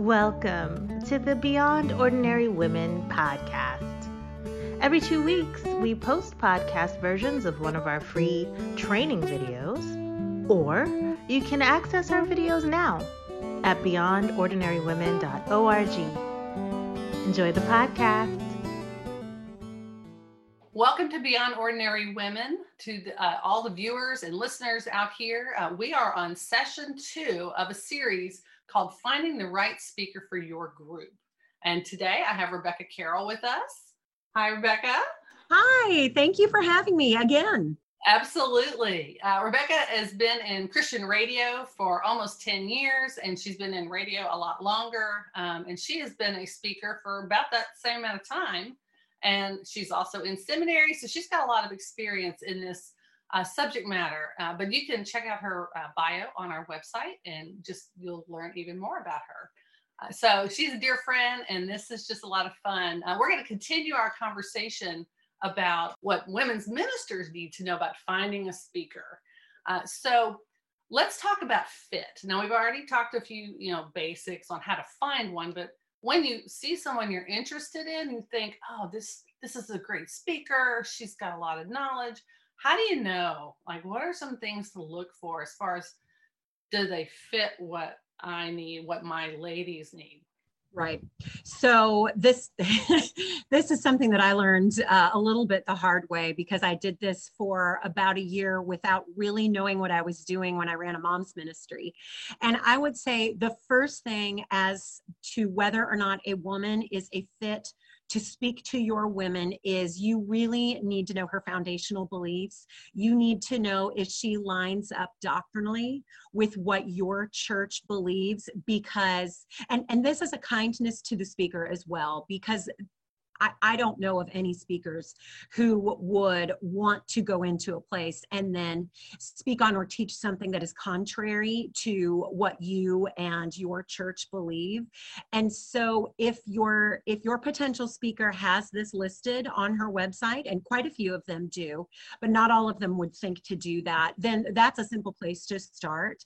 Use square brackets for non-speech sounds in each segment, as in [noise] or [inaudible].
Welcome to the Beyond Ordinary Women podcast. Every two weeks, we post podcast versions of one of our free training videos, or you can access our videos now at beyondordinarywomen.org. Enjoy the podcast. Welcome to Beyond Ordinary Women, to the, uh, all the viewers and listeners out here. Uh, we are on session two of a series called Finding the Right Speaker for Your Group. And today I have Rebecca Carrell with us. Hi, Rebecca. Hi, thank you for having me again. Absolutely. Uh, Rebecca has been in Christian radio for almost 10 years, and she's been in radio a lot longer. Um, and she has been a speaker for about that same amount of time. And she's also in seminary, so she's got a lot of experience in this uh, subject matter. Uh, but you can check out her uh, bio on our website and just you'll learn even more about her. Uh, so she's a dear friend, and this is just a lot of fun. Uh, we're going to continue our conversation about what women's ministers need to know about finding a speaker. Uh, so let's talk about fit. Now we've already talked a few, you know, basics on how to find one, but when you see someone you're interested in, you think, "Oh, this this is a great speaker. She's got a lot of knowledge." How do you know like what are some things to look for as far as do they fit what i need what my ladies need? Right. So this [laughs] this is something that i learned uh, a little bit the hard way because i did this for about a year without really knowing what i was doing when i ran a mom's ministry. And i would say the first thing as to whether or not a woman is a fit to speak to your women is you really need to know her foundational beliefs. You need to know if she lines up doctrinally with what your church believes because and and this is a kindness to the speaker as well because I, I don't know of any speakers who would want to go into a place and then speak on or teach something that is contrary to what you and your church believe. And so if your if your potential speaker has this listed on her website, and quite a few of them do, but not all of them would think to do that, then that's a simple place to start.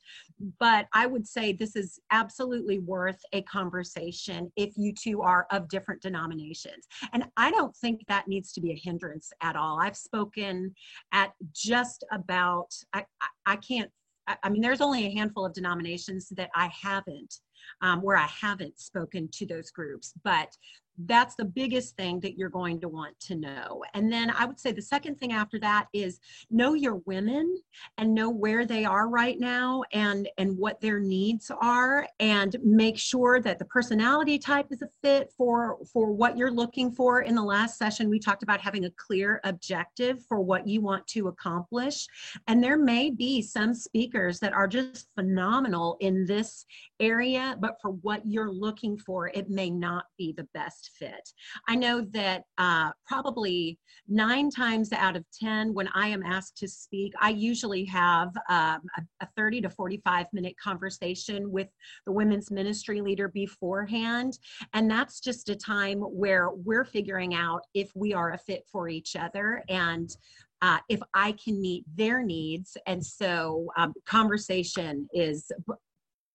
But I would say this is absolutely worth a conversation if you two are of different denominations. And I don't think that needs to be a hindrance at all. I've spoken at just about, I, I, I can't, I, I mean, there's only a handful of denominations that I haven't, um, where I haven't spoken to those groups. But that's the biggest thing that you're going to want to know. And then I would say the second thing after that is know your women and know where they are right now and and what their needs are and make sure that the personality type is a fit for for what you're looking for. In the last session we talked about having a clear objective for what you want to accomplish. And there may be some speakers that are just phenomenal in this area, but for what you're looking for, it may not be the best fit. I know that uh, probably nine times out of 10, when I am asked to speak, I usually have um, a, a 30 to 45 minute conversation with the women's ministry leader beforehand. And that's just a time where we're figuring out if we are a fit for each other and uh, if I can meet their needs. And so um, conversation is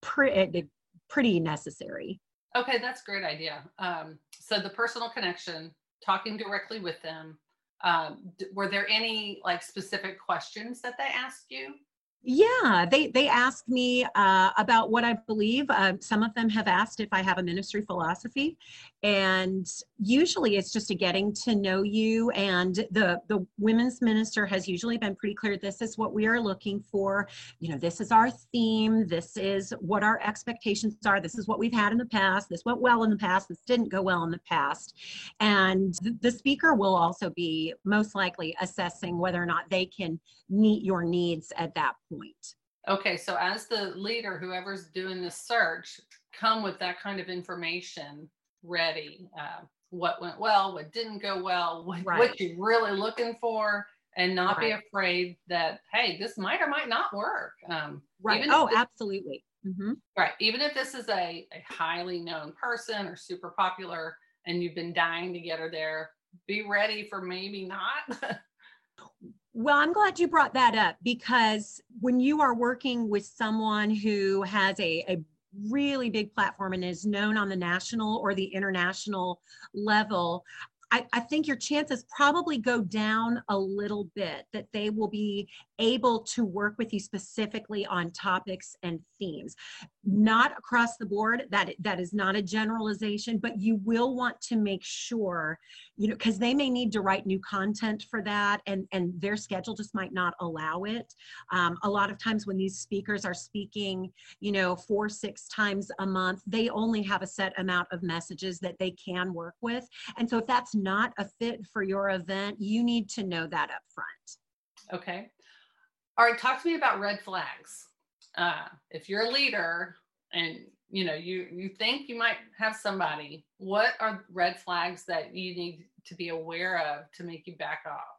pretty pretty necessary. Okay, that's a great idea. Um, so the personal connection, talking directly with them. Um, were there any like specific questions that they asked you? Yeah, they they asked me uh, about what I believe. Uh, some of them have asked if I have a ministry philosophy, and usually it's just a getting to know you. And the the women's minister has usually been pretty clear. This is what we are looking for. You know, this is our theme. This is what our expectations are. This is what we've had in the past. This went well in the past. This didn't go well in the past. And the speaker will also be most likely assessing whether or not they can meet your needs at that point. Okay, so as the leader, whoever's doing the search, come with that kind of information ready. Uh, what went well, what didn't go well, what, right. what you're really looking for, and not right. be afraid that, hey, this might or might not work. Um, right. Oh, this, absolutely. Mm-hmm. Right. Even if this is a, a highly known person or super popular and you've been dying to get her there, be ready for maybe not. [laughs] Well, I'm glad you brought that up because when you are working with someone who has a, a really big platform and is known on the national or the international level, I, I, think your chances probably go down a little bit that they will be able to work with you specifically on topics and themes. Not across the board that that is not a generalization but you will want to make sure you know because they may need to write new content for that and and their schedule just might not allow it. Um, a lot of times when these speakers are speaking you know four six times a month they only have a set amount of messages that they can work with. And so if that's not a fit for your event you need to know that up front okay all right, talk to me about red flags. Uh, if you're a leader and you know you you think you might have somebody, what are red flags that you need to be aware of to make you back off?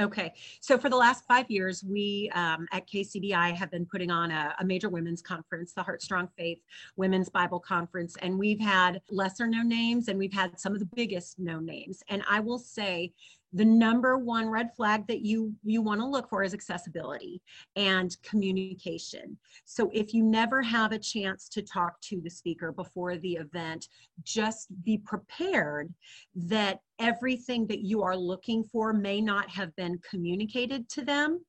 Okay, so for the last five years, we um, at KCBI have been putting on a, a, major women's conference, the Heart Strong Faith Women's Bible Conference, and we've had lesser known names and we've had some of the biggest known names. And I will say the number one red flag that you you want to look for is accessibility and communication. So if you never have a chance to talk to the speaker before the event just be prepared that everything that you are looking for may not have been communicated to them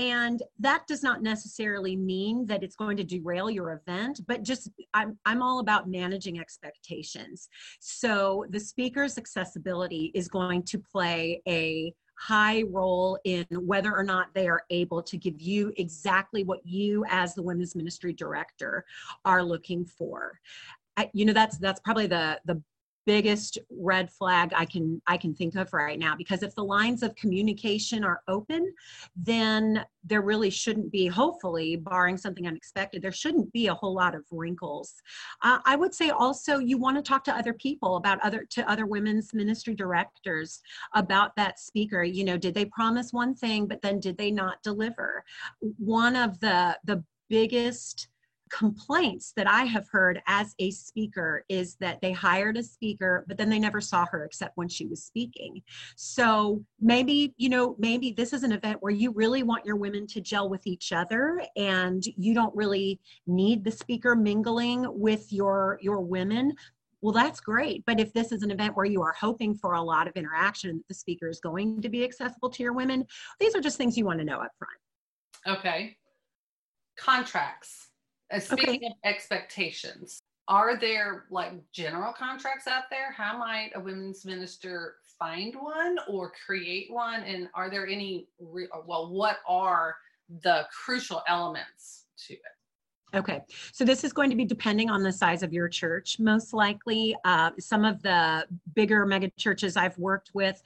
and that does not necessarily mean that it's going to derail your event, but just I'm, I'm all about managing expectations. So the speaker's accessibility is going to play a high role in whether or not they are able to give you exactly what you as the women's ministry director are looking for I, you know that's that's probably the the biggest red flag I can I can think of right now because if the lines of communication are open then there really shouldn't be hopefully barring something unexpected there shouldn't be a whole lot of wrinkles. Uh, I would say also you want to talk to other people about other to other women's ministry directors about that speaker. You know did they promise one thing but then did they not deliver? One of the the biggest complaints that I have heard as a speaker is that they hired a speaker, but then they never saw her except when she was speaking. So maybe, you know, maybe this is an event where you really want your women to gel with each other and you don't really need the speaker mingling with your your women. Well that's great. But if this is an event where you are hoping for a lot of interaction the speaker is going to be accessible to your women these are just things you want to know up front okay. Contracts uh, speaking okay. of expectations, are there like general contracts out there? How might a women's minister find one or create one? And are there any, re- well, what are the crucial elements to it? Okay, so this is going to be depending on the size of your church, most likely. Uh, some of the bigger mega churches I've worked with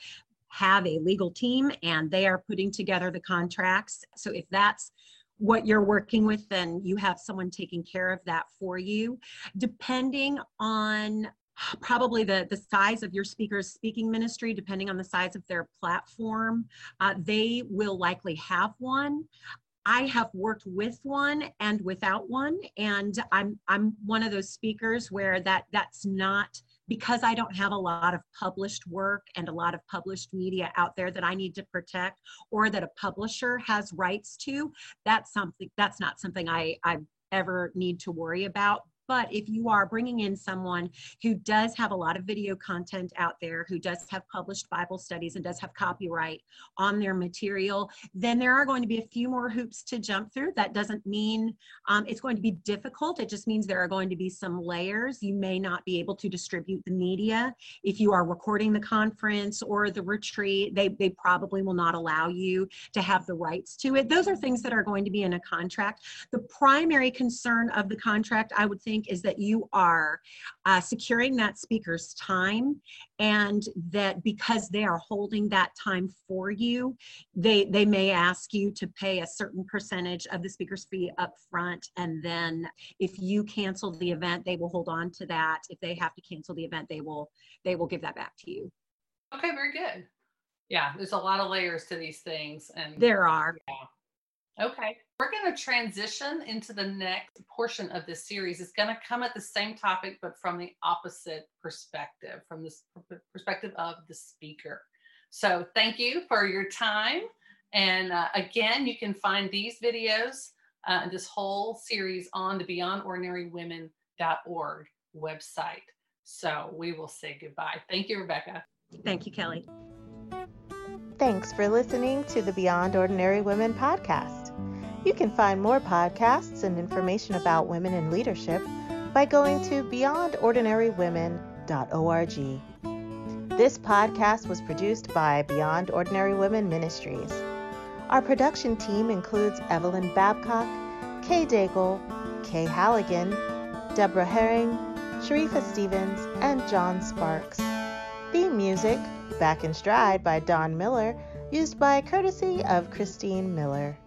have a legal team and they are putting together the contracts. So if that's what you're working with, then you have someone taking care of that for you. Depending on probably the, the size of your speaker's speaking ministry, depending on the size of their platform, uh, they will likely have one. I have worked with one and without one, and I'm I'm one of those speakers where that that's not because I don't have a lot of published work and a lot of published media out there that I need to protect or that a publisher has rights to, that's something that's not something I I ever need to worry about but if you are bringing in someone who does have a lot of video content out there, who does have published Bible studies and does have copyright on their material, then there are going to be a few more hoops to jump through. That doesn't mean um, it's going to be difficult. It just means there are going to be some layers. You may not be able to distribute the media. If you are recording the conference or the retreat, they, they probably will not allow you to have the rights to it. Those are things that are going to be in a contract. The primary concern of the contract, I would think, think is that you are uh, securing that speaker's time and that because they are holding that time for you they they may ask you to pay a certain percentage of the speaker's fee up front and then if you cancel the event they will hold on to that. If they have to cancel the event they will they will give that back to you. Okay very good. Yeah there's a lot of layers to these things and there are. Yeah. Okay. We're going to transition into the next portion of this series. It's going to come at the same topic, but from the opposite perspective, from the perspective of the speaker. So thank you for your time. And uh, again, you can find these videos uh, this whole series on the beyondordinarywomen.org website. So we will say goodbye. Thank you, Rebecca. Thank you, Kelly. Thanks for listening to the Beyond Ordinary Women podcast. You can find more podcasts and information about women in leadership by going to beyondordinarywomen.org. This podcast was produced by Beyond Ordinary Women Ministries. Our production team includes Evelyn Babcock, Kay Daigle, Kay Halligan, Deborah Herring, Sharifa Stevens, and John Sparks. Theme music, Back in Stride by Don Miller, used by courtesy of Christine Miller.